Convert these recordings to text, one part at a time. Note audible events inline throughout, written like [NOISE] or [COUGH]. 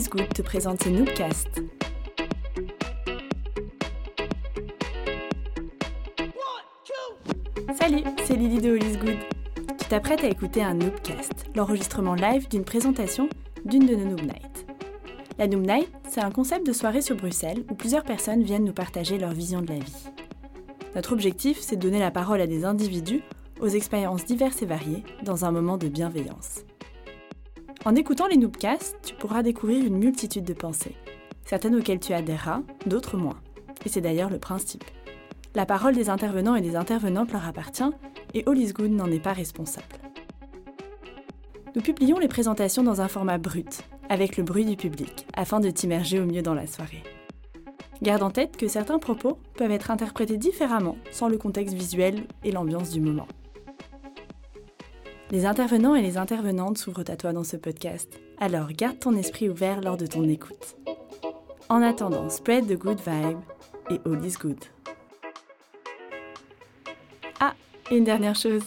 All Good te présente ses Noobcasts. Salut, c'est Lily de All Good. Tu t'apprêtes à écouter un Noobcast, l'enregistrement live d'une présentation d'une de nos Noob Nights. La Noob Night, c'est un concept de soirée sur Bruxelles où plusieurs personnes viennent nous partager leur vision de la vie. Notre objectif, c'est de donner la parole à des individus aux expériences diverses et variées dans un moment de bienveillance. En écoutant les Noobcasts, tu pourras découvrir une multitude de pensées, certaines auxquelles tu adhéreras, d'autres moins. Et c'est d'ailleurs le principe. La parole des intervenants et des intervenantes leur appartient et All is Good n'en est pas responsable. Nous publions les présentations dans un format brut, avec le bruit du public, afin de t'immerger au mieux dans la soirée. Garde en tête que certains propos peuvent être interprétés différemment sans le contexte visuel et l'ambiance du moment. Les intervenants et les intervenantes s'ouvrent à toi dans ce podcast, alors garde ton esprit ouvert lors de ton écoute. En attendant, spread the good vibe et all is good. Ah, et une dernière chose.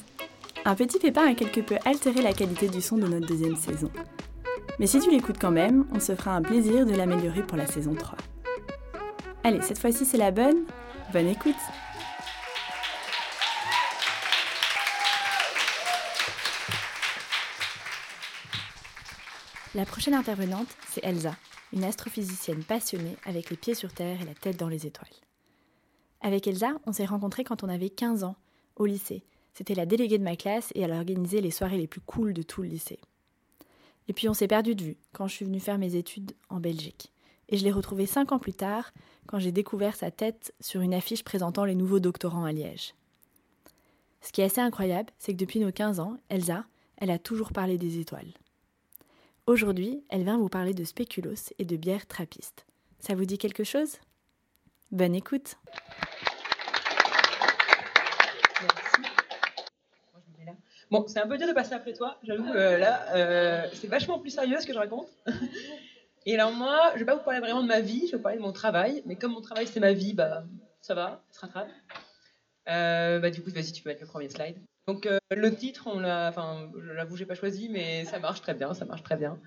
Un petit pépin a quelque peu altéré la qualité du son de notre deuxième saison. Mais si tu l'écoutes quand même, on se fera un plaisir de l'améliorer pour la saison 3. Allez, cette fois-ci c'est la bonne. Bonne écoute La prochaine intervenante, c'est Elsa, une astrophysicienne passionnée avec les pieds sur Terre et la tête dans les étoiles. Avec Elsa, on s'est rencontrés quand on avait 15 ans, au lycée. C'était la déléguée de ma classe et elle organisait les soirées les plus cool de tout le lycée. Et puis on s'est perdu de vue quand je suis venue faire mes études en Belgique. Et je l'ai retrouvée cinq ans plus tard quand j'ai découvert sa tête sur une affiche présentant les nouveaux doctorants à Liège. Ce qui est assez incroyable, c'est que depuis nos 15 ans, Elsa, elle a toujours parlé des étoiles. Aujourd'hui, elle vient vous parler de spéculoos et de bière trappiste. Ça vous dit quelque chose? Bonne écoute Bon, c'est un peu dur de passer après toi, j'avoue, euh, là, euh, c'est vachement plus sérieux ce que je raconte. [LAUGHS] Et alors moi, je vais pas vous parler vraiment de ma vie, je vais vous parler de mon travail, mais comme mon travail c'est ma vie, bah ça va, ça se rattrape. Euh, bah du coup, vas-y, tu peux mettre le premier slide. Donc euh, le titre, on l'a, enfin, je l'avoue, j'ai pas choisi, mais ça marche très bien, ça marche très bien.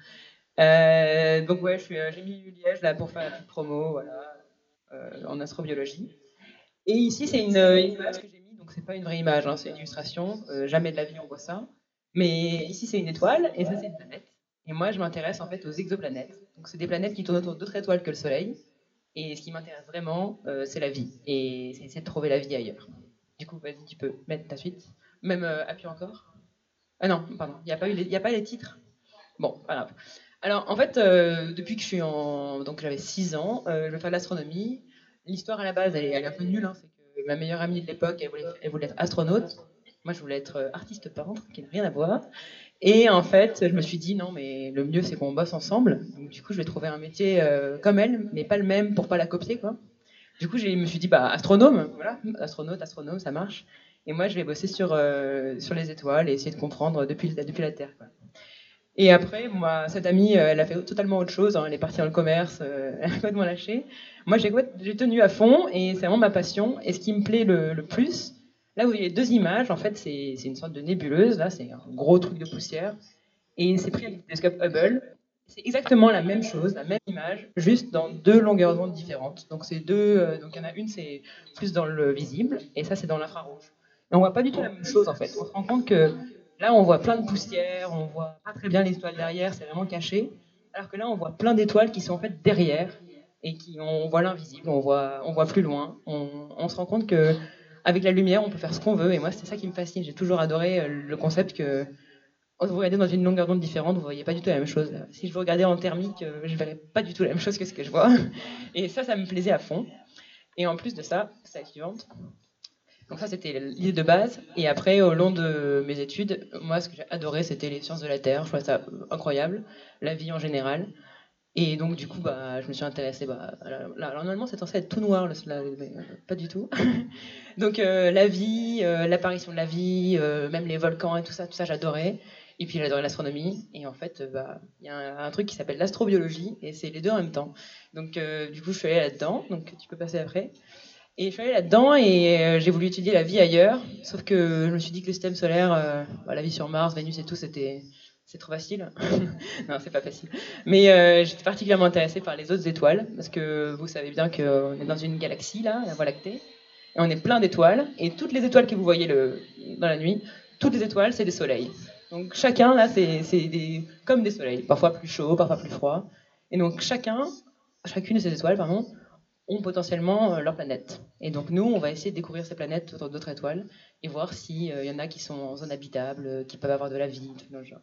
Euh, donc ouais, j'ai mis Liège là pour faire la petite promo, voilà, en astrobiologie. Et ici, c'est une, image que j'ai mis, donc c'est pas une vraie image, hein, c'est une illustration. jamais de la vie on voit ça. Mais ici, c'est une étoile, et ça, c'est une planète. Et moi, je m'intéresse en fait aux exoplanètes. Donc, c'est des planètes qui tournent autour d'autres étoiles que le Soleil. Et ce qui m'intéresse vraiment, c'est la vie. Et c'est essayer de trouver la vie ailleurs. Du coup, vas-y, tu peux mettre ta suite. Même euh, appuie encore. Ah non, pardon, il n'y a, pas eu a pas les titres. Bon, voilà. Alors, en fait, euh, depuis que je suis en. Donc, j'avais 6 ans, euh, je faire de l'astronomie. L'histoire à la base, elle est, un peu nulle. Hein, c'est que ma meilleure amie de l'époque, elle voulait, être astronaute. Moi, je voulais être artiste peintre, qui n'a rien à voir. Et en fait, je me suis dit, non, mais le mieux, c'est qu'on bosse ensemble. Donc, du coup, je vais trouver un métier comme elle, mais pas le même pour pas la copier, quoi. Du coup, je me suis dit, bah, astronome, voilà, astronaute, astronome, ça marche. Et moi, je vais bosser sur, euh, sur les étoiles et essayer de comprendre depuis, depuis la Terre. Et après, moi, cette amie, euh, elle a fait totalement autre chose. Hein. Elle est partie dans le commerce, euh, [LAUGHS] elle a complètement lâché. Moi, j'ai tenu à fond et c'est vraiment ma passion. Et ce qui me plaît le, plus, là vous voyez deux images, en fait, c'est une sorte de nébuleuse. Là, c'est un gros truc de poussière. Et c'est pris avec le télescope Hubble. C'est exactement la même chose, la même image, juste dans deux longueurs d'onde différentes. Donc, c'est deux. donc, il y en a une, c'est plus dans le visible, et ça, c'est dans l'infrarouge. Mais on voit pas du tout la même chose en fait. On se rend compte que là, on voit plein de poussière, on voit pas très bien les étoiles derrière, c'est vraiment caché. Alors que là, on voit plein d'étoiles qui sont en fait derrière et qui on voit l'invisible, on voit, on voit plus loin. On, se rend compte que avec la lumière, on peut faire ce qu'on veut. Et moi, c'est ça qui me fascine. J'ai toujours adoré euh, le concept que vous regardez dans une longueur d'onde différente, vous voyez pas du tout la même chose. Si je vous regardais en thermique, euh, je verrais pas du tout la même chose que ce que je vois. [LAUGHS] Et ça, ça me plaisait à fond. Et en plus de ça, c'est la suivante. Donc ça, c'était l'idée de base. Et après, au long de mes études, moi, ce que j'ai adoré, c'était les sciences de la Terre. Je trouvais ça incroyable, la vie en général. Et donc, du coup, bah, je me suis intéressée. Bah, alors, normalement, c'est censé être tout noir, mais euh, pas du tout. [LAUGHS] donc, euh, la vie, euh, l'apparition de la vie, même les volcans et tout ça, tout ça, j'adorais. Et puis, j'adorais l'astronomie. Et en fait, bah, il y a un, un, truc qui s'appelle l'astrobiologie, et c'est les deux en même temps. Donc, du coup, je suis allée là-dedans. Donc, tu peux passer après. Et je suis allée là-dedans et euh, j'ai voulu étudier la vie ailleurs. Sauf que je me suis dit que le système solaire, euh, bah, la vie sur Mars, Vénus et tout, c'était c'est trop facile. [LAUGHS] non, c'est pas facile. Mais euh, j'étais particulièrement intéressée par les autres étoiles, parce que vous savez bien qu'on est dans une galaxie, là, la Voie lactée, et on est plein d'étoiles, et toutes les étoiles que vous voyez le, dans la nuit, toutes les étoiles, c'est des soleils. Donc chacun, là, c'est des, comme des soleils, parfois plus chauds, parfois plus froids. Et donc chacun, chacune de ces étoiles, pardon, ont potentiellement euh, leur planète. Et donc nous, on va essayer de découvrir ces planètes autour d'autres étoiles et voir s'il euh, y en a qui sont en zone habitable, qui peuvent avoir de la vie, tout le genre.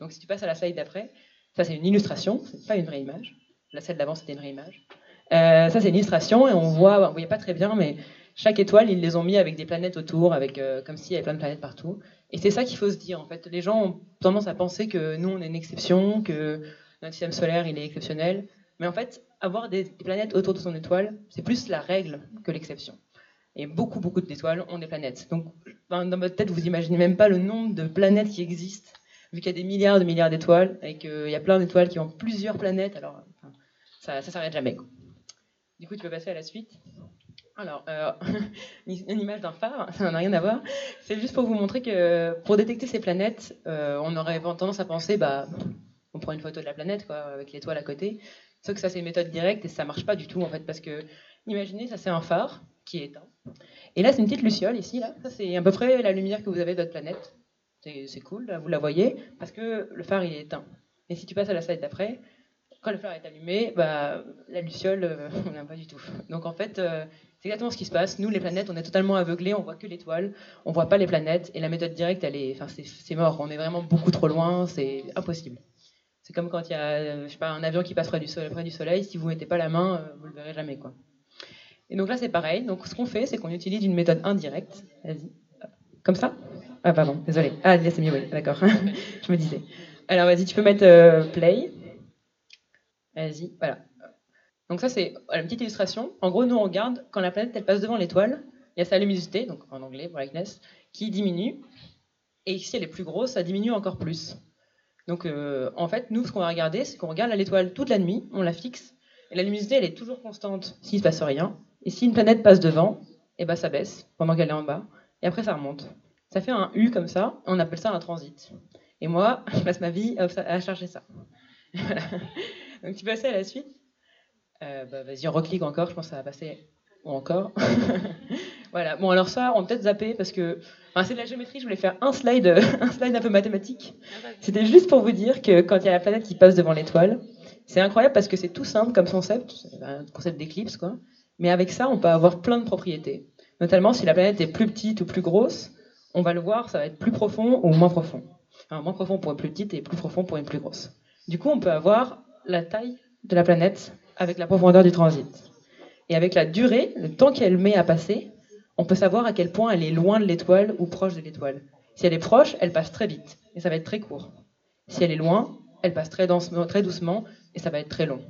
Donc si tu passes à la slide d'après, ça c'est une illustration, c'est pas une vraie image. La celle d'avant c'était une vraie image. Euh, ça c'est une illustration et on voit, on voyait pas très bien, mais chaque étoile ils les ont mis avec des planètes autour, avec euh, comme s'il y avait plein de planètes partout. Et c'est ça qu'il faut se dire en fait. Les gens ont tendance à penser que nous on est une exception, que notre système solaire il est exceptionnel, mais en fait avoir des, planètes autour de son étoile, c'est plus la règle que l'exception. Et beaucoup, beaucoup d'étoiles ont des planètes. Donc, dans votre tête, vous imaginez même pas le nombre de planètes qui existent vu qu'il y a des milliards de milliards d'étoiles et qu'il y a plein d'étoiles qui ont plusieurs planètes, alors ça, ça s'arrête jamais. Du coup, tu peux passer à la suite. Alors, euh, [LAUGHS] une image d'un phare, ça n'a rien à voir. C'est juste pour vous montrer que pour détecter ces planètes, euh, on aurait tendance à penser, bah, on prend une photo de la planète, quoi, avec l'étoile à côté. Sauf que ça, c'est une méthode directe et ça marche pas du tout, en fait, parce que, imaginez, ça, c'est un phare qui est éteint. Et là, c'est une petite luciole ici, là. Ça, c'est à peu près la lumière que vous avez de votre planète c'est cool, là, vous la voyez, parce que le phare il est éteint. Et si tu passes à la slide d'après, quand le phare est allumé, bah, la luciole, euh, [LAUGHS] on n'a pas du tout. Donc en fait, euh, c'est exactement ce qui se passe. Nous, les planètes, on est totalement aveuglés, on voit que l'étoile, on voit pas les planètes, et la méthode directe, elle est, enfin, c'est mort. On est vraiment beaucoup trop loin, c'est impossible. C'est comme quand il y a, je sais pas, un avion qui passe près du, soleil, si vous mettez pas la main, euh, vous le verrez jamais, quoi. Et donc là, c'est pareil. Donc ce qu'on fait, c'est qu'on utilise une méthode indirecte. Vas-y, comme ça? Ah, pardon, désolé. Ah, c'est mieux, oui, d'accord. [LAUGHS] je me disais. Alors, vas-y, tu peux mettre euh, play. Vas-y, voilà. Donc, ça, c'est une petite illustration. En gros, nous, on regarde quand la planète, elle passe devant l'étoile, il y a sa luminosité, donc en anglais, brightness, qui diminue. Et si elle est plus grosse, ça diminue encore plus. Donc, euh, en fait, nous, ce qu'on va regarder, c'est qu'on regarde l'étoile toute la nuit, on la fixe, et la luminosité, elle est toujours constante s'il ne se passe rien. Et si une planète passe devant, et eh ben, ça baisse pendant qu'elle est en bas, et après, ça remonte. Ça fait un U comme ça, on appelle ça un transit. Et moi, [LAUGHS] je passe ma vie à, chercher ça. [LAUGHS] Donc tu peux passer à la suite. Euh, bah, vas-y, on reclique encore, je pense que ça va passer. Ou encore. [LAUGHS] voilà. Bon, alors ça, on va peut-être zapper parce que c'est de la géométrie, je voulais faire un slide, [LAUGHS] un slide un peu mathématique. C'était juste pour vous dire que quand il y a la planète qui passe devant l'étoile, c'est incroyable parce que c'est tout simple comme concept, un concept d'éclipse, quoi. Mais avec ça, on peut avoir plein de propriétés. Notamment si la planète est plus petite ou plus grosse, on va le voir, ça va être plus profond ou moins profond. Enfin, moins profond pour une plus petite et plus profond pour une plus grosse. Du coup, on peut avoir la taille de la planète avec la profondeur du transit. Et avec la durée, le temps qu'elle met à passer, on peut savoir à quel point elle est loin de l'étoile ou proche de l'étoile. Si elle est proche, elle passe très vite et ça va être très court. Si elle est loin, elle passe très, très doucement et ça va être très long.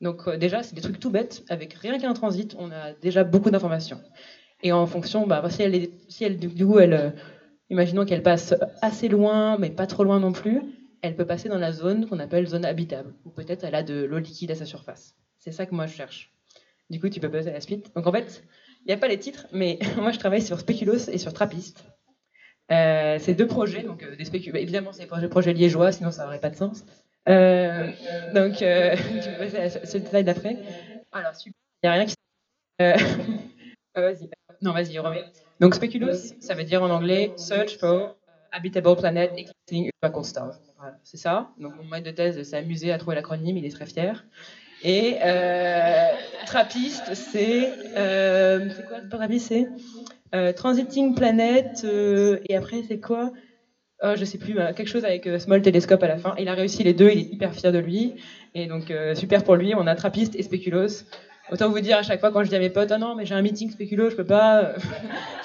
Donc euh, déjà, c'est des trucs tout bêtes. Avec rien qu'un transit, on a déjà beaucoup d'informations. Et en fonction, bah, si si elle du coup, elle, euh, imaginons qu'elle passe assez loin, mais pas trop loin non plus, elle peut passer dans la zone qu'on appelle zone habitable, ou peut-être elle a de l'eau liquide à sa surface. C'est ça que moi je cherche. Du coup, tu peux passer à la suite. Donc en fait, il n'y a pas les titres, mais [LAUGHS] moi je travaille sur Speculos et sur Trappist. Euh, c'est deux projets, donc euh, spéculos. Évidemment, c'est des projets, liégeois, sinon ça n'aurait pas de sens. Euh, donc, [LAUGHS] tu peux passer à ce slide d'après. Alors, il n'y a rien qui. [LAUGHS] vas-y. Non, vas-y. Donc, speculos, ça veut dire en anglais Search for Habitable Planet Eclipsing Ultra Stars. Voilà, c'est ça. Donc, mon maître de thèse s'est amusé à trouver l'acronyme, il est très fier. Et euh, c'est. Euh, c'est quoi Trappist C'est euh, Transiting Planet. Euh, et après, c'est quoi oh, Je sais plus, quelque chose avec Small Telescope à la fin. Il a réussi les deux, il est hyper fier de lui. Et donc, super pour lui. On a Trappist et Speculos. Autant vous dire à chaque fois quand je dis à mes potes, oh non, mais j'ai un meeting spéculo, je peux pas. [LAUGHS]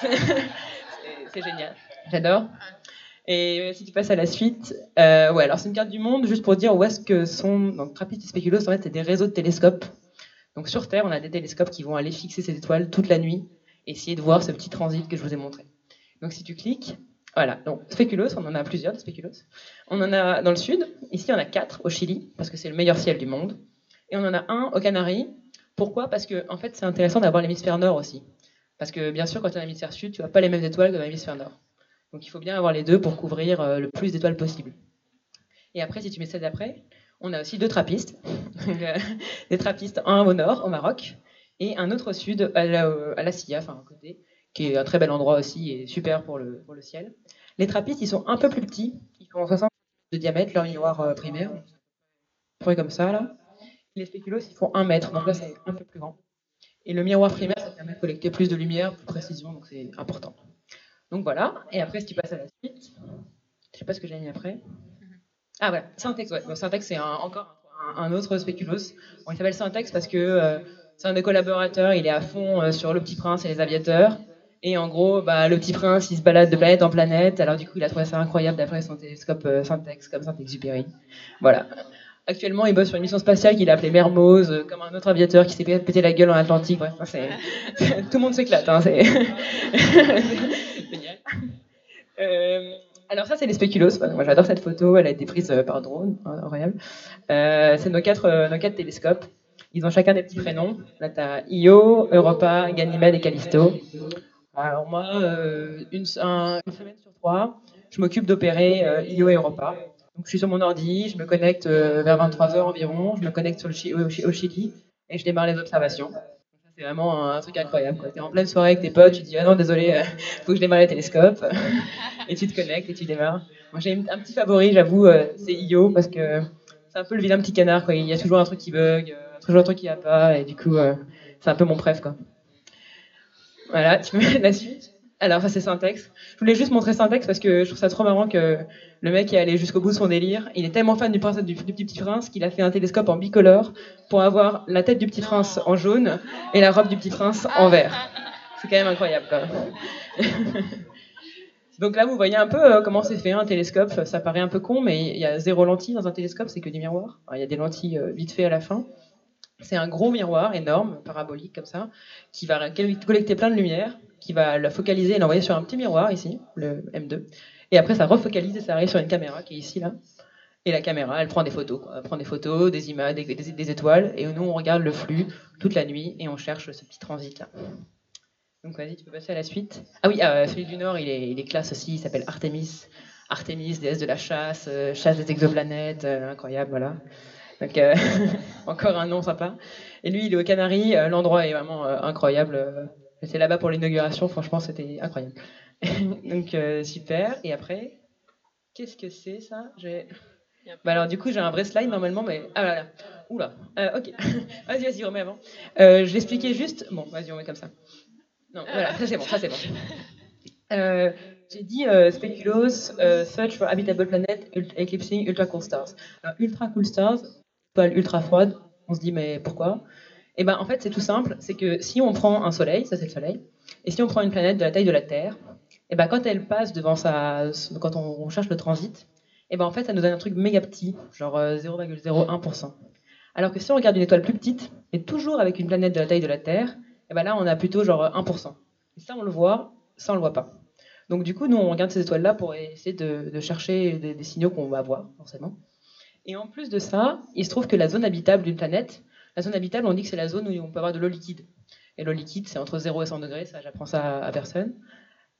c'est génial. J'adore. Et euh, si tu passes à la suite, euh, ouais, alors c'est une carte du monde juste pour dire où est-ce que sont. Donc, Trappist et Spéculos, en fait, c'est des réseaux de télescopes. Donc, sur Terre, on a des télescopes qui vont aller fixer ces étoiles toute la nuit essayer de voir ce petit transit que je vous ai montré. Donc, si tu cliques, voilà. Donc, Spéculos, on en a plusieurs de Spéculos. On en a dans le sud. Ici, on en a quatre au Chili, parce que c'est le meilleur ciel du monde. Et on en a un aux Canaries, pourquoi? Parce que en fait, c'est intéressant d'avoir l'hémisphère nord aussi. Parce que bien sûr, quand tu as l'hémisphère sud, tu n'as pas les mêmes étoiles que dans l'hémisphère nord. Donc il faut bien avoir les deux pour couvrir euh, le plus d'étoiles possible. Et après, si tu mets celle d'après, on a aussi deux trappistes. [LAUGHS] des trappistes, un au nord, au Maroc, et un autre au sud, à la, à la Silla, enfin à côté, qui est un très bel endroit aussi et super pour le, ciel. Les trappistes, ils sont un peu plus petits, ils font 60 de diamètre, leur miroir euh, primaire, comme ça là. Les spéculoos, ils font 1 mètre, donc là c'est un peu plus grand. Et le miroir primaire, ça permet de collecter plus de lumière, plus de précision, donc c'est important. Donc voilà, et après si tu passes à la suite, je sais pas ce que j'ai mis après. Ah voilà, Syntex, ouais. Syntex c'est encore un, autre spéculoos. il s'appelle Syntex parce que euh, c'est un des collaborateurs, il est à fond euh, sur le Petit Prince et les aviateurs. Et en gros, bah, le petit prince, il se balade de planète en planète. Alors du coup, il a trouvé ça incroyable d'après son télescope euh, Syntex, comme Saint-Exupéry. Voilà. Actuellement, il bosse sur une mission spatiale qu'il a appelée Mermoz, euh, comme un autre aviateur qui s'est pété la gueule en Atlantique. Bref, [LAUGHS] tout le monde s'éclate. Hein, c'est [LAUGHS] génial. Euh, alors ça, c'est les spéculos. Moi, j'adore cette photo. Elle a été prise par drone, hein, incroyable. c'est nos quatre, télescopes. Ils ont chacun des petits prénoms. Là, tu as Io, Europa, Ganymède et Callisto. Alors moi, euh, une, semaine sur trois, je m'occupe d'opérer euh, IO et Europa. Donc je suis sur mon ordi, je me connecte euh, vers 23h environ, je me connecte sur le au, Chili et je démarre les observations. C'est vraiment un, truc incroyable. Tu es en pleine soirée avec tes potes, tu dis ah non désolé, il [LAUGHS] faut que je démarre les télescopes [LAUGHS] et tu te connectes et tu démarres. Moi j'ai un petit favori, j'avoue, c'est IO parce que c'est un peu le vilain petit canard. Quoi. Il y a toujours un truc qui bug, toujours un truc qui va pas et du coup c'est un peu mon préf quoi. Voilà, tu mets la suite? Alors ça c'est Syntex. Je voulais juste montrer Syntex parce que je trouve ça trop marrant que le mec est allé jusqu'au bout de son délire. Il est tellement fan du, prince, du, petit prince qu'il a fait un télescope en bicolore pour avoir la tête du petit prince en jaune et la robe du petit prince en vert. C'est quand même incroyable. Quoi. [LAUGHS] Donc là, vous voyez un peu euh, comment c'est fait un télescope. Ça paraît un peu con, mais il y a zéro lentille dans un télescope, c'est que des miroirs. il y a des lentilles euh, vite fait à la fin. C'est un gros miroir énorme, parabolique comme ça, qui va collecter plein de lumière, qui va la focaliser et l'envoyer sur un petit miroir ici, le M2. Et après, ça refocalise et ça arrive sur une caméra qui est ici, là. Et la caméra, elle prend des photos, prend des photos, des images, des, étoiles, et nous, on regarde le flux toute la nuit et on cherche ce petit transit-là. Donc vas-y, tu peux passer à la suite. Ah oui, euh, celui du Nord, il est, classe aussi, il s'appelle Artemis. Artemis, déesse de la chasse, euh, chasse des exoplanètes, euh, incroyable, voilà. Donc, euh, [LAUGHS] encore un nom sympa. Et lui, il est aux Canaries. L'endroit est vraiment incroyable. J'étais là-bas pour l'inauguration. Franchement, c'était incroyable. [LAUGHS] Donc, super. Et après, qu'est-ce que c'est ça? Bah alors du coup j'ai un vrai slide normalement mais ah là là. Oula. Ok. [LAUGHS] Vas-y vas-y remets avant. Je l'expliquais juste. Bon vas-y on met comme ça. Non voilà ça c'est bon ça c'est bon. [LAUGHS] J'ai dit speculos search for habitable planet eclipsing ultra cool stars. Ultra cool stars ultra froide, on se dit mais pourquoi? Eh ben en fait c'est tout simple, c'est que si on prend un soleil, ça c'est le soleil, et si on prend une planète de la taille de la Terre, eh ben quand elle passe devant sa, quand on, cherche le transit, eh ben en fait ça nous donne un truc méga petit, genre 0,01%. Euh, Alors que si on regarde une étoile plus petite, et toujours avec une planète de la taille de la Terre, et ben là on a plutôt genre 1%. Et ça on le voit, ça on le voit pas. Donc du coup nous on regarde ces étoiles là pour essayer de, chercher des signaux qu'on va voir forcément. Et en plus de ça, il se trouve que la zone habitable d'une planète, la zone habitable, on dit que c'est la zone où on peut avoir de l'eau liquide. Et l'eau liquide, c'est entre 0 et 100 degrés, ça j'apprends ça à, personne.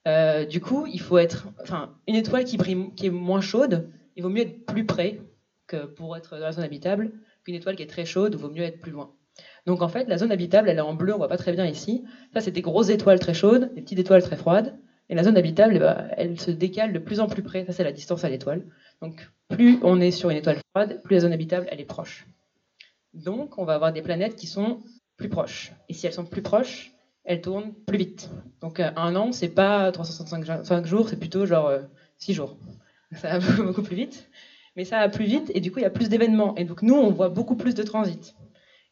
Euh, du coup, il faut être, enfin, une étoile qui, est moins chaude, il vaut mieux être plus près que pour être dans la zone habitable qu'une étoile qui est très chaude, il vaut mieux être plus loin. Donc en fait, la zone habitable, elle est en bleu, on voit pas très bien ici. Ça, c'est des grosses étoiles très chaudes, des petites étoiles très froides. Et la zone habitable, eh ben, elle se décale de plus en plus près. Ça, c'est la distance à l'étoile. Donc plus on est sur une étoile froide, plus la zone habitable elle est proche. Donc on va avoir des planètes qui sont plus proches. Et si elles sont plus proches, elles tournent plus vite. Donc euh, un an, c'est pas 365 jours, c'est plutôt genre 6 euh, jours. [LAUGHS] Ça va [LAUGHS] beaucoup plus vite. Mais ça va plus vite et du coup il y a plus d'événements. Et donc nous, on voit beaucoup plus de transits.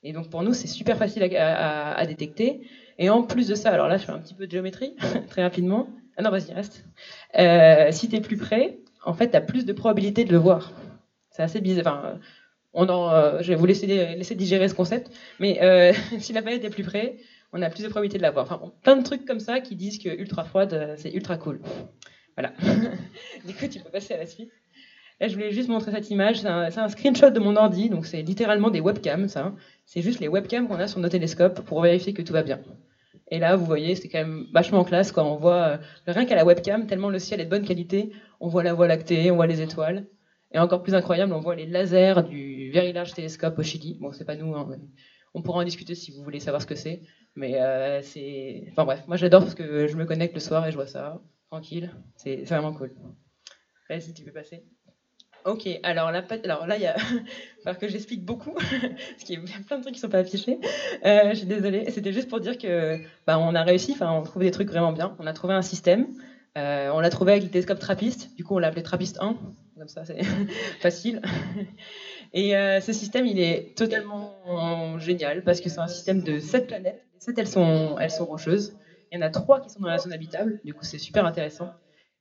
Et donc pour nous, c'est super facile à, détecter. Et en plus de ça, alors là, je fais un petit peu de géométrie, [LAUGHS] très rapidement. Ah non, vas-y, reste. Euh, si tu es plus près, en fait, tu as plus de probabilité de le voir. C'est assez bizarre. On en, euh, je vais vous laisser, laisser digérer ce concept, mais euh, [LAUGHS] si la planète est plus près, on a plus de probabilité de la voir. Enfin, plein de trucs comme ça qui disent que ultra froide, euh, c'est ultra cool. Voilà. [LAUGHS] du coup, tu peux passer à la suite. Là, je voulais juste montrer cette image. C'est un, un, screenshot de mon ordi, donc c'est littéralement des webcams, ça. C'est juste les webcams qu'on a sur nos télescopes pour vérifier que tout va bien. Et là, vous voyez, c'est quand même vachement classe quand on voit, rien qu'à la webcam, tellement le ciel est de bonne qualité, on voit la Voie lactée, on voit les étoiles. Et encore plus incroyable, on voit les lasers du Very Large Telescope au Chili. Bon, c'est pas nous, hein, on pourra en discuter si vous voulez savoir ce que c'est. Mais euh, c'est. Enfin bref, moi j'adore parce que je me connecte le soir et je vois ça, tranquille. C'est vraiment cool. Vas-y, tu peux passer. Ok, alors là, alors là, il y a, [LAUGHS] falloir que j'explique beaucoup, [LAUGHS] parce qu'il y a plein de trucs qui sont pas affichés. Euh, je suis désolée. C'était juste pour dire que, bah, on a réussi. Enfin, on trouve des trucs vraiment bien. On a trouvé un système. Euh, on l'a trouvé avec le télescope Trappist. Du coup, on l'a appelé Trappist 1. Comme ça, c'est [LAUGHS] facile. Et euh, ce système, il est totalement génial parce que c'est un système de 7 planètes. Les 7, elles sont, rocheuses. Il y en a 3 qui sont dans la zone habitable. Du coup, c'est super intéressant.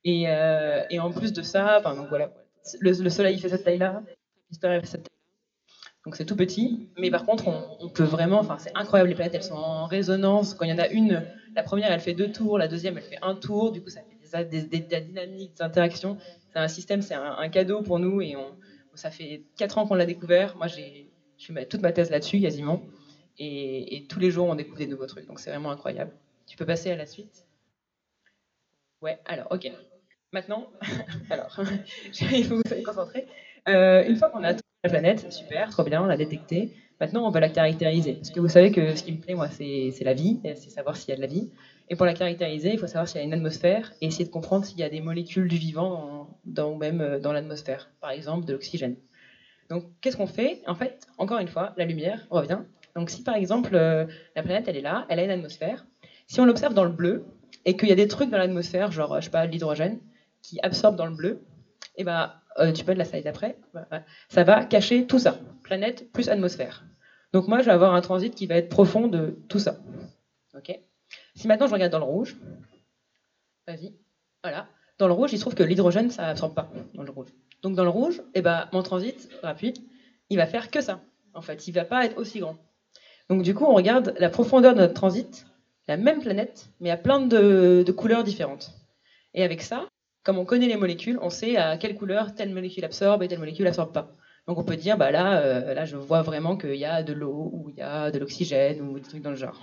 Et, euh, en plus de ça, le, Soleil fait cette taille-là, fait cette taille donc c'est tout petit, mais par contre on, peut vraiment, enfin c'est incroyable, les planètes elles sont en résonance. Quand il y en a une, la première elle fait deux tours, la deuxième elle fait un tour, du coup ça fait des, des, des dynamiques, des interactions. C'est un système, c'est un, cadeau pour nous et ça fait quatre ans qu'on l'a découvert. Moi j'ai, je fais toute ma thèse là-dessus quasiment, et, et, tous les jours on découvre des nouveaux trucs, donc c'est vraiment incroyable. Tu peux passer à la suite? Ouais, alors ok. Maintenant, [LAUGHS] alors, [LAUGHS] il faut vous [LAUGHS] concentrer. Euh, une fois qu'on a la planète, super, trop bien, on l'a détectée. Maintenant, on va la caractériser. Parce que vous savez que ce qui me plaît, moi, c'est la vie, c'est savoir s'il y a de la vie. Et pour la caractériser, il faut savoir s'il y a une atmosphère et essayer de comprendre s'il y a des molécules du vivant dans, même euh, dans l'atmosphère, par exemple de l'oxygène. Donc, qu'est-ce qu'on fait? En fait, encore une fois, la lumière revient. Donc, si par exemple euh, la planète, elle est là, elle a une atmosphère, si on l'observe dans le bleu et qu'il y a des trucs dans l'atmosphère, genre, je sais pas, l'hydrogène, qui absorbe dans le bleu, et eh ben, euh, tu peux de la slide après, ça va cacher tout ça, planète plus atmosphère. Donc moi, je vais avoir un transit qui va être profond de tout ça. Ok? Si maintenant je regarde dans le rouge, vas-y, voilà, dans le rouge, il se trouve que l'hydrogène, ça absorbe pas dans le rouge. Donc dans le rouge, eh ben, mon transit rapide, il va faire que ça. En fait, il va pas être aussi grand. Donc du coup, on regarde la profondeur de notre transit, la même planète, mais à plein de, couleurs différentes. Et avec ça, comme on connaît les molécules, on sait à quelle couleur telle molécule absorbe et telle molécule absorbe pas. Donc on peut dire, bah là, euh, là je vois vraiment qu'il y a de l'eau ou il y a de l'oxygène ou des trucs dans le genre.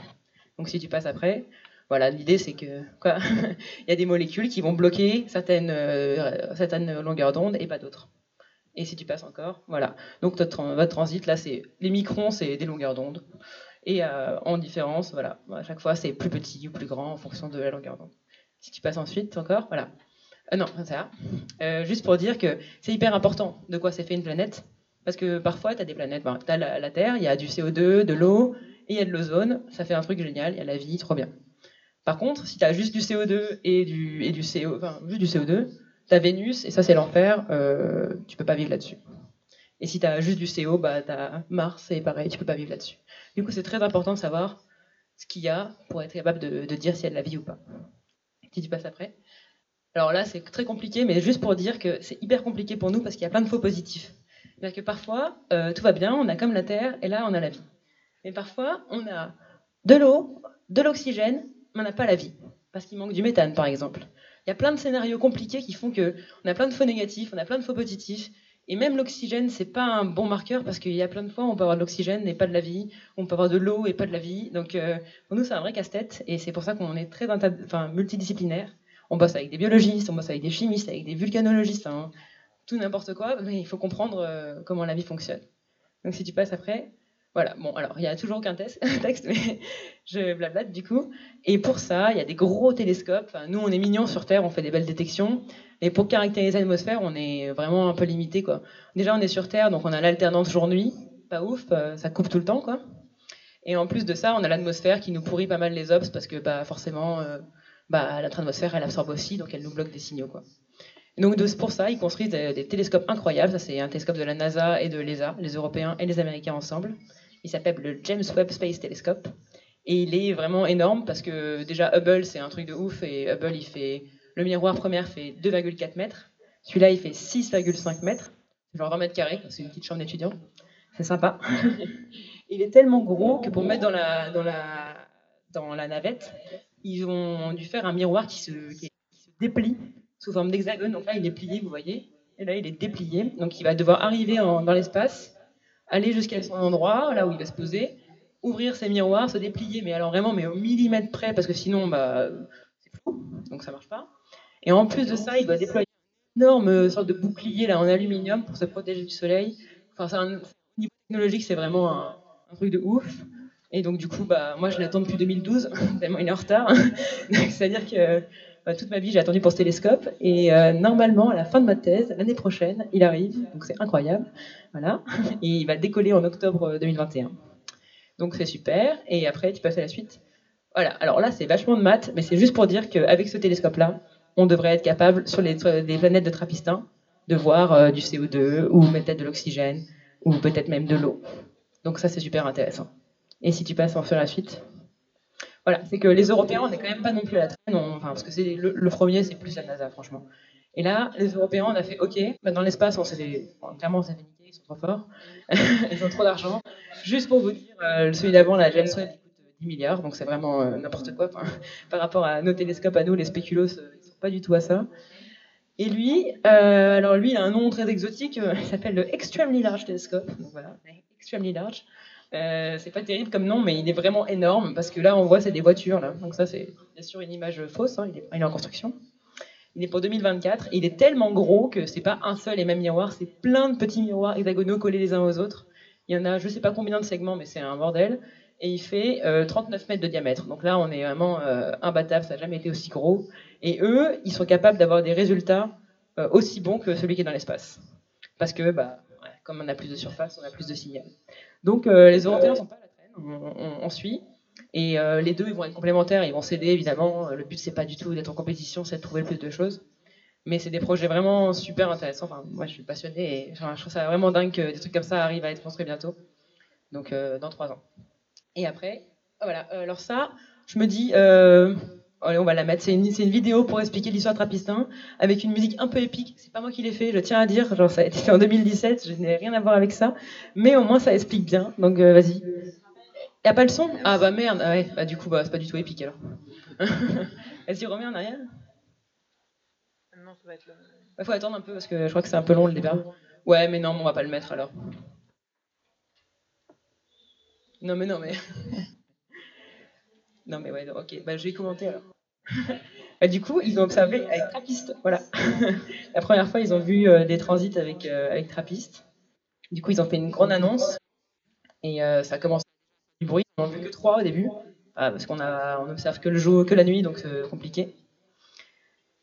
Donc si tu passes après, voilà, l'idée c'est que quoi, [LAUGHS] il y a des molécules qui vont bloquer certaines, euh, certaines longueurs d'onde et pas d'autres. Et si tu passes encore, voilà. Donc votre, transit là, c'est les microns, c'est des longueurs d'onde. Et euh, en différence, voilà, à chaque fois c'est plus petit ou plus grand en fonction de la longueur d'onde. Si tu passes ensuite encore, voilà. Euh, non, ça. Juste pour dire que c'est hyper important de quoi c'est fait une planète. Parce que parfois, tu as des planètes, ben, tu as la, Terre, il y a du CO2, de l'eau, et il y a de l'ozone. Ça fait un truc génial, il y a la vie, trop bien. Par contre, si tu as juste du CO2 et du, CO, enfin, juste du CO2, tu as Vénus, et ça c'est l'enfer, euh, tu peux pas vivre là-dessus. Et si tu as juste du CO, bah, tu as Mars, et pareil, tu peux pas vivre là-dessus. Du coup, c'est très important de savoir ce qu'il y a pour être capable de, dire s'il y a de la vie ou pas. Si tu passes après. Alors là, c'est très compliqué, mais juste pour dire que c'est hyper compliqué pour nous parce qu'il y a plein de faux positifs. C'est-à-dire que parfois, euh, tout va bien, on a comme la Terre, et là, on a la vie. Mais parfois, on a de l'eau, de l'oxygène, on n'a pas la vie. Parce qu'il manque du méthane, par exemple. Il y a plein de scénarios compliqués qui font que on a plein de faux négatifs, on a plein de faux positifs. Et même l'oxygène, c'est pas un bon marqueur parce qu'il y a plein de fois on peut avoir de l'oxygène et pas de la vie, on peut avoir de l'eau et pas de la vie. Donc euh, pour nous, c'est un vrai casse-tête et c'est pour ça qu'on est très multidisciplinaire on bosse avec des biologistes, on bosse avec des chimistes, avec des vulcanologistes, tout n'importe quoi, mais il faut comprendre euh, comment la vie fonctionne. Donc si tu passes après, voilà, bon, alors il n'y a toujours aucun [LAUGHS] texte, mais je blablate du coup. Et pour ça, il y a des gros télescopes. nous, on est mignons sur Terre, on fait des belles détections. Et pour caractériser l'atmosphère, on est vraiment un peu limité, quoi. Déjà, on est sur Terre, donc on a l'alternance jour-nuit, pas ouf, euh, ça coupe tout le temps, quoi. Et en plus de ça, on a l'atmosphère qui nous pourrit pas mal les obs parce que bah, forcément, euh, bah, notre atmosphère, elle absorbe aussi, donc elle nous bloque des signaux. Quoi. donc pour ça, ils construisent des, télescopes incroyables. Ça, c'est un télescope de la NASA et de l'ESA, les Européens et les Américains ensemble. Il s'appelle le James Webb Space Telescope. Et il est vraiment énorme parce que déjà Hubble, c'est un truc de ouf. Et Hubble, il fait. Le miroir première fait 2,4 mètres. Celui-là, il fait 6,5 mètres. Genre 20 mètres carrés, c'est une petite chambre d'étudiant. C'est sympa. [LAUGHS] il est tellement gros que pour mettre dans la, dans la, dans la navette, ils ont dû faire un miroir qui se, déplie sous forme d'hexagone. Donc là, il est plié, vous voyez. Et là, il est déplié. Donc il va devoir arriver dans l'espace, aller jusqu'à son endroit, là où il va se poser, ouvrir ses miroirs, se déplier, mais alors vraiment, mais au millimètre près, parce que sinon, bah, c'est flou, donc ça marche pas. Et en plus de ça, il doit déployer énorme sorte de bouclier là en aluminium pour se protéger du soleil. Enfin, c'est un niveau technologique, c'est vraiment un, un, truc de ouf. Et donc du coup, bah, moi je l'attends depuis 2012, [LAUGHS] tellement il est en retard. [LAUGHS] C'est-à-dire que toute ma vie j'ai attendu pour ce télescope. Et euh, normalement, à la fin de ma thèse, l'année prochaine, il arrive. Donc c'est incroyable. Voilà. [LAUGHS] Et il va décoller en octobre 2021. Donc c'est super. Et après, tu passes à la suite. Voilà. Alors là, c'est vachement de maths, mais c'est juste pour dire qu'avec ce télescope-là, on devrait être capable, sur les, planètes de Trappistin, de voir euh, du CO2 ou peut-être de l'oxygène ou peut-être même de l'eau. Donc ça, c'est super intéressant. Et si tu passes en faire la suite? Voilà, c'est que les Européens, on n'est quand même pas non plus à la traîne, enfin, parce que c'est le, premier, c'est plus la NASA, franchement. Et là, les Européens, on a fait OK, bah, dans l'espace, on s'est clairement, on s'est ils sont trop forts, [LAUGHS] ils ont trop d'argent. Juste pour vous dire, euh, celui d'avant, la James Webb, coûte 10 milliards, donc c'est vraiment euh, n'importe quoi [LAUGHS] par rapport à nos télescopes à nous, les spéculos, euh, ils sont pas du tout à ça. Et lui, alors lui, il a un nom très exotique, il s'appelle le Extremely Large Telescope, donc voilà, Extremely Large. Euh, c'est pas terrible comme nom, mais il est vraiment énorme parce que là, on voit, c'est des voitures. Là. Donc, ça, c'est bien sûr une image fausse. Hein, il, est, en construction. Il est pour 2024. il est tellement gros que c'est pas un seul et même miroir, c'est plein de petits miroirs hexagonaux collés les uns aux autres. Il y en a, je sais pas combien de segments, mais c'est un bordel. Et il fait 39 euh, mètres de diamètre. Donc là, on est vraiment euh, imbattable, ça n'a jamais été aussi gros. Et eux, ils sont capables d'avoir des résultats aussi bons que celui qui est dans l'espace. Parce que, bah, comme on a plus de surface, on a plus de signal. Donc euh, les Européens ne sont pas à la traîne, on, suit. Et euh, les deux, ils vont être complémentaires, ils vont s'aider évidemment. Le but, c'est pas du tout d'être en compétition, c'est de trouver le plus de choses. Mais c'est des projets vraiment super intéressants. Enfin, moi, je suis passionnée et je trouve ça vraiment dingue que des trucs comme ça arrivent à être construits bientôt. Donc, euh, dans trois ans. Et après, voilà. alors ça, je me dis, Allez, on va la mettre. C'est une, une, vidéo pour expliquer l'histoire de Trappistin avec une musique un peu épique. C'est pas moi qui l'ai fait, je tiens à dire. Genre, ça a été fait en 2017, je n'ai rien à voir avec ça. Mais au moins, ça explique bien. Donc, euh, vas-y. Y a pas le son? Ah bah merde. Ah ouais, bah du coup, bah, c'est pas du tout épique alors. [LAUGHS] vas-y, remets en arrière. Non, ça va être. Bah, faut attendre un peu parce que je crois que c'est un peu long le départ. Ouais, mais non, on va pas le mettre alors. Non, mais non, mais. [LAUGHS] Non, mais ouais, ok, bah, je vais commenter alors. [LAUGHS] bah, du coup, ils ont observé avec Trappiste. Voilà. [LAUGHS] la première fois, ils ont vu euh, des transits avec, euh, avec Trappiste. Du coup, ils ont fait une grande annonce. Et euh, ça a commencé du bruit. Ils n'en vu que trois au début. parce qu'on on observe que le jour, que la nuit, donc c'est compliqué.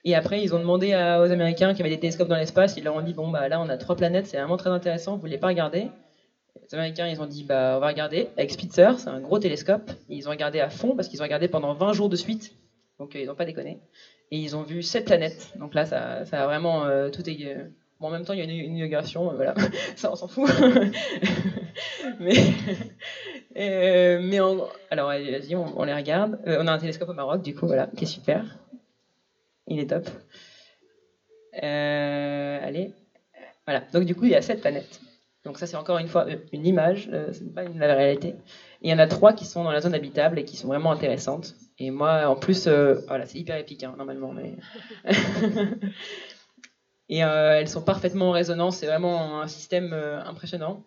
Et après, ils ont demandé aux Américains qui avaient des télescopes dans l'espace, ils leur ont dit bon bah là on a trois planètes, c'est vraiment très intéressant, vous voulez pas regarder? Les Américains, ils ont dit, bah, on va regarder avec Spitzer, c'est un gros télescope. ils ont regardé à fond parce qu'ils ont regardé pendant 20 jours de suite. Donc, euh, ils n'ont pas déconné. Et ils ont vu 7 planètes. Donc là, ça, ça a vraiment euh, tout est. Euh, bon, en même temps, il y a une, inauguration, voilà. [LAUGHS] ça, on s'en fout. [LAUGHS] mais. [LAUGHS] mais alors, vas-y, on, on, les regarde. on a un télescope au Maroc, du coup, voilà, qui est super. Il est top. allez. Voilà. Donc, du coup, il y a 7 planètes. Donc ça, c'est encore une fois une image, euh, ce n'est pas une, la réalité. Et il y en a trois qui sont dans la zone habitable et qui sont vraiment intéressantes. Et moi, en plus, euh, voilà, c'est hyper épique, hein, normalement. Mais... [LAUGHS] et euh, elles sont parfaitement en résonance. C'est vraiment un système impressionnant.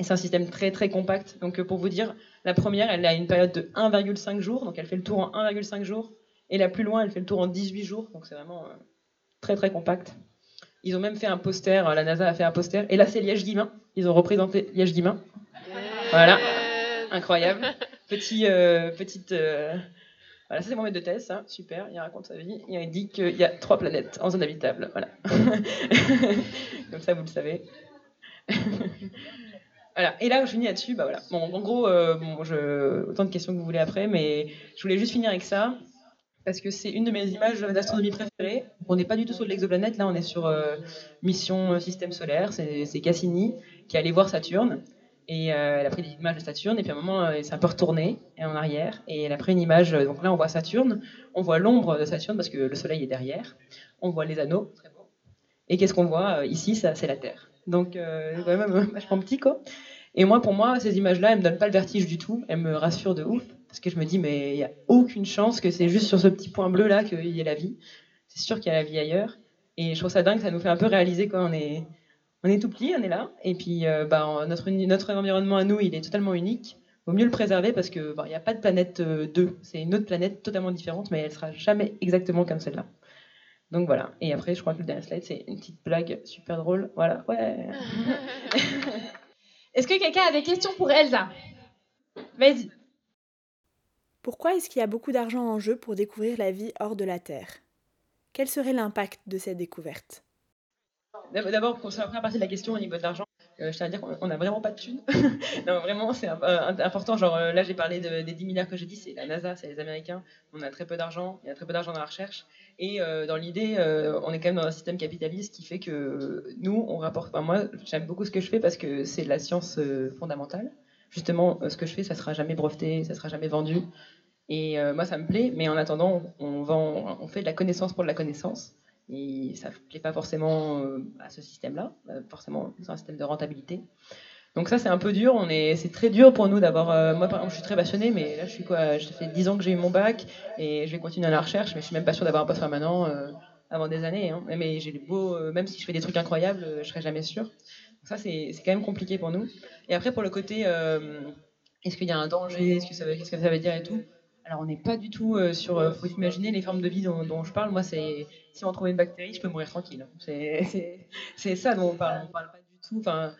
Et c'est un système très très compact. Donc pour vous dire, la première, elle a une période de 1,5 jours. Donc elle fait le tour en 1,5 jours. Et la plus loin, elle fait le tour en 18 jours. Donc c'est vraiment très très compact. Ils ont même fait un poster, la NASA a fait un poster. Et là, c'est Liège-Guimain. Ils ont représenté Liège-Guimain. Voilà, incroyable. Petit, euh, petite. Euh, voilà, ça c'est mon maître de thèse, super. Il raconte sa vie. Il dit qu'il y a trois planètes en zone habitable. Voilà. [LAUGHS] Comme ça, vous le savez. [LAUGHS] voilà. Et là, je finis là-dessus. Bah voilà. Bon, en gros, euh, autant de questions que vous voulez après, mais je voulais juste finir avec ça parce que c'est une de mes images d'astronomie préférées. On n'est pas du tout sur l'exoplanète, là on est sur mission système solaire, c'est Cassini qui est allé voir Saturne, et euh, elle a pris des images de Saturne, et puis à un moment elle s'est un peu retournée en arrière, et elle a pris une image, donc là on voit Saturne, on voit l'ombre de Saturne parce que le Soleil est derrière, on voit les anneaux, très beau. et qu'est-ce qu'on voit ici C'est la Terre. Donc c'est quand même vachement petit quoi. Et moi, pour moi, ces images-là, elles me donnent pas le vertige du tout, elles me rassurent de ouf, parce que je me dis, mais il n'y a aucune chance que c'est juste sur ce petit point bleu là qu'il y ait la vie. C'est sûr qu'il y a la vie ailleurs. Et je trouve ça dingue, ça nous fait un peu réaliser qu'on est, on est tout petit, on est là. Et puis, euh, bah, notre, notre environnement à nous, il est totalement unique. Il vaut mieux le préserver parce qu'il n'y a pas de planète 2. Euh, c'est une autre planète totalement différente, mais elle sera jamais exactement comme celle-là. Donc voilà. Et après, je crois que le dernier slide, c'est une petite blague super drôle. Voilà, ouais. [LAUGHS] Est-ce que quelqu'un a des questions pour Elsa? Vas-y. Pourquoi est-ce qu'il y a beaucoup d'argent en jeu pour découvrir la vie hors de la Terre? Quel serait l'impact de cette découverte? D'abord, pour la première partie de la question au niveau de l'argent, euh, je tiens à dire qu'on n'a vraiment pas de thunes. [LAUGHS] non, vraiment, c'est euh, important. Genre, euh, là, j'ai parlé des 10 milliards que j'ai dit, c'est la NASA, c'est les Américains. On a très peu d'argent, il y a très peu d'argent dans la recherche. Et dans l'idée, on est quand même dans un système capitaliste qui fait que nous, on rapporte. Moi, j'aime beaucoup ce que je fais parce que c'est de la science fondamentale. Justement, ce que je fais, ça sera jamais breveté, ça sera jamais vendu. Et moi, ça me plaît, mais en attendant, on, vend, on fait de la connaissance pour de la connaissance. Et ça ne plaît pas forcément euh, à ce système-là, euh, forcément, c'est un système de rentabilité. Donc ça, c'est un peu dur. On est, c'est très dur pour nous d'avoir. Euh, moi, par exemple, je suis très passionnée, mais là, je suis quoi Je fais 10 ans que j'ai eu mon bac et je vais continuer à la recherche, mais je suis même pas sûre d'avoir un poste permanent avant des années. Hein. Mais j'ai beau, même si je fais des trucs incroyables, je serai jamais sûre. Donc ça, c'est, quand même compliqué pour nous. Et après, pour le côté, est-ce qu'il y a un danger? Est-ce que ça veut dire et tout? Alors on n'est pas du tout sur. Il faut imaginer les formes de vie dont, dont je parle. Moi, c'est si on trouve une bactérie, je peux mourir tranquille. C'est ça dont on parle. On parle pas du tout. Enfin,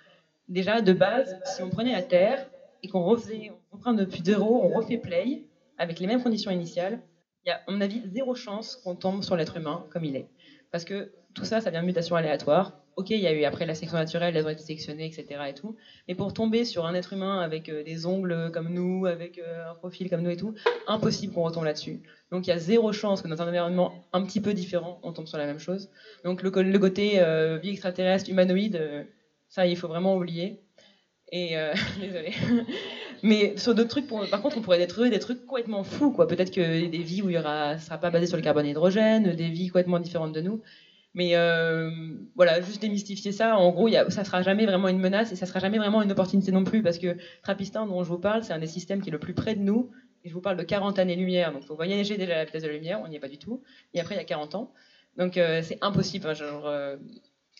déjà, de base, si on prenait la Terre et qu'on refaisait, on reprend depuis zéro, on refait play avec les mêmes conditions initiales, il y a, à mon avis, zéro chance qu'on tombe sur l'être humain comme il est. Parce que tout ça, ça vient de mutations aléatoires. Ok, il y a eu après la sélection naturelle, elles ont été sélectionnées, etc. Et tout. Mais pour tomber sur un être humain avec euh, des ongles comme nous, avec euh, un profil comme nous et tout, impossible qu'on retombe là-dessus. Donc il y a zéro chance que dans un environnement un petit peu différent, on tombe sur la même chose. Donc le, côté euh, vie extraterrestre, humanoïde, ça il faut vraiment oublier. Et [LAUGHS] désolé. Mais sur d'autres trucs, par contre, on pourrait trouver des trucs complètement fous, quoi. Peut-être que des vies où il y aura, sera pas basé sur le carbone et l'hydrogène, des vies complètement différentes de nous. Mais euh, voilà, juste démystifier ça. En gros, y a, ça sera jamais vraiment une menace et ça sera jamais vraiment une opportunité non plus parce que Trappistin, dont je vous parle, c'est un des systèmes qui est le plus près de nous. Et je vous parle de 40 années-lumière. Donc, il faut voyager déjà à la vitesse de la lumière. On n'y est pas du tout. Et après, il y a 40 ans. Donc, euh, c'est impossible. genre, euh,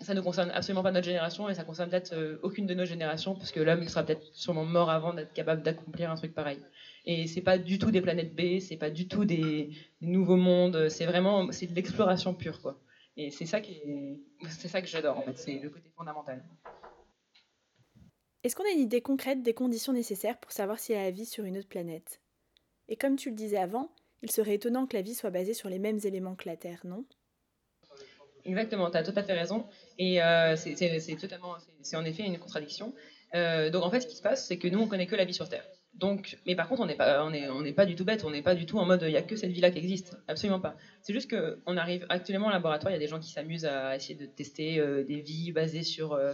ça ne concerne absolument pas notre génération et ça concerne peut-être aucune de nos générations parce que l'homme sera peut-être sûrement mort avant d'être capable d'accomplir un truc pareil. Et c'est pas du tout des planètes B, c'est pas du tout des, des nouveaux mondes. C'est vraiment, de l'exploration pure, quoi. Et c'est ça, qui c'est ça que j'adore, en fait, c'est le côté fondamental. Est-ce qu'on a une idée concrète des conditions nécessaires pour savoir s'il y a la vie sur une autre planète? Et comme tu le disais avant, il serait étonnant que la vie soit basée sur les mêmes éléments que la Terre, non? Exactement, tu as tout à fait raison. Et euh, c'est, totalement, c'est, en effet une contradiction. Euh, donc en fait, ce qui se passe, c'est que nous, on connaît que la vie sur Terre. Donc, mais par contre, on n'est pas, on est, on pas du tout bête, on n'est pas du tout en mode il n'y a que cette vie-là qui existe. Absolument pas. C'est juste qu'on arrive actuellement au laboratoire, il y a des gens qui s'amusent à essayer de tester euh, des vies basées sur euh,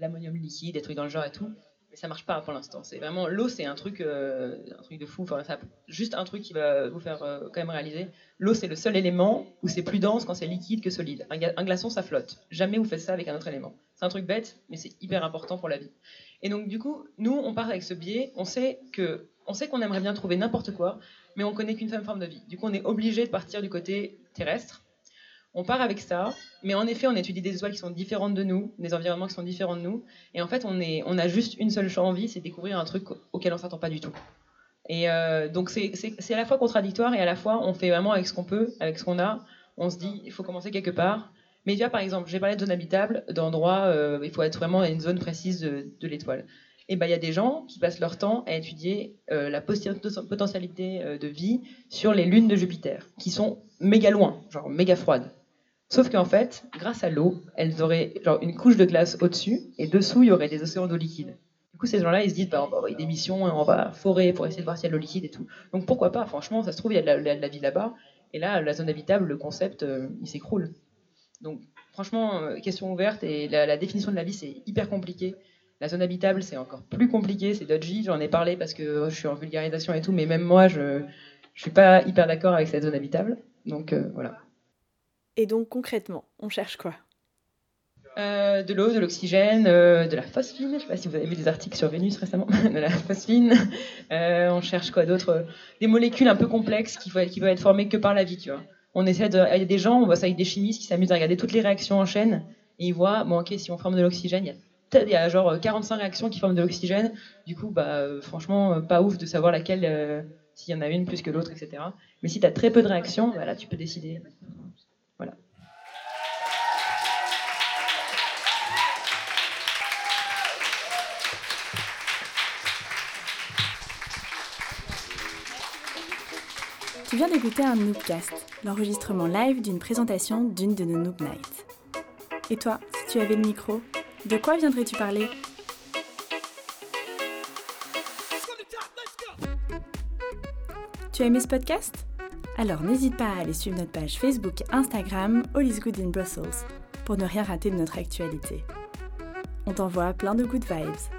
l'ammonium liquide, des trucs dans le genre et tout. Mais ça marche pas pour l'instant. C'est vraiment l'eau, c'est un truc, euh, un truc de fou. Enfin, juste un truc qui va vous faire quand même réaliser. L'eau, c'est le seul élément où c'est plus dense quand c'est liquide que solide. Un, un glaçon, ça flotte. Jamais vous faites ça avec un autre élément. C'est un truc bête, mais c'est hyper important pour la vie. Et donc, du coup, nous, on part avec ce biais. On sait que, on sait qu'on aimerait bien trouver n'importe quoi, mais on connaît qu'une seule forme de vie. Du coup, on est obligé de partir du côté terrestre. On part avec ça, mais en effet, on étudie des étoiles qui sont différentes de nous, des environnements qui sont différents de nous, et en fait, on, a juste une seule envie, c'est découvrir un truc auquel on s'attend pas du tout. Et euh, donc, c'est à la fois contradictoire et à la fois, on fait vraiment avec ce qu'on peut, avec ce qu'on a. On se dit, il faut commencer quelque part. Mais tu par exemple, j'ai parlé de zone habitable, d'endroits, euh, il faut être vraiment dans une zone précise de, l'étoile. Et ben, il y a des gens qui passent leur temps à étudier euh, la potentialité euh, de vie sur les lunes de Jupiter, qui sont méga loin, genre méga froides. Sauf qu'en fait, grâce à l'eau, elles auraient genre une couche de glace au-dessus, et dessous, il y aurait des océans d'eau liquide. Du coup, ces gens-là, ils se disent, bah, on va envoyer des missions, on va forer pour essayer de voir s'il y a de l'eau liquide et tout. Donc pourquoi pas Franchement, ça se trouve, il y a de la, vie là-bas. Et là, la zone habitable, le concept, il s'écroule. Donc, franchement, euh, question ouverte. Et la, définition de la vie, c'est hyper compliqué. La zone habitable, c'est encore plus compliqué. C'est dodgy. J'en ai parlé parce que je suis en vulgarisation et tout. Mais même moi, je ne suis pas hyper d'accord avec cette zone habitable. Donc, euh, voilà. Et donc, concrètement, on cherche quoi? Euh, de l'eau, de l'oxygène, de la phosphine. Je ne sais pas si vous avez vu des articles sur Vénus récemment. [LAUGHS] de la phosphine. on cherche quoi d'autre? Des molécules un peu complexes qui, qui peuvent être formées que par la vie, tu vois on essaie de, il y a des gens, on voit ça avec des chimistes qui s'amusent à regarder toutes les réactions en chaîne et ils voient, bon ok, si on forme de l'oxygène, il y a y a genre euh, 45 réactions qui forment de l'oxygène. Du coup, bah, euh, franchement, euh, pas ouf de savoir laquelle, s'il y en a une plus que l'autre, etc. Mais si tu as très peu de réactions, bah, là, tu peux décider. Voilà. Tu viens d'écouter un newcast l'enregistrement live d'une présentation d'une de nos Noob Nights. Et toi, si tu avais le micro, de quoi viendrais-tu parler? Tu as aimé ce podcast? Alors n'hésite pas à aller suivre notre page Facebook et Instagram All is Good in Brussels pour ne rien rater de notre actualité. On t'envoie plein de good vibes.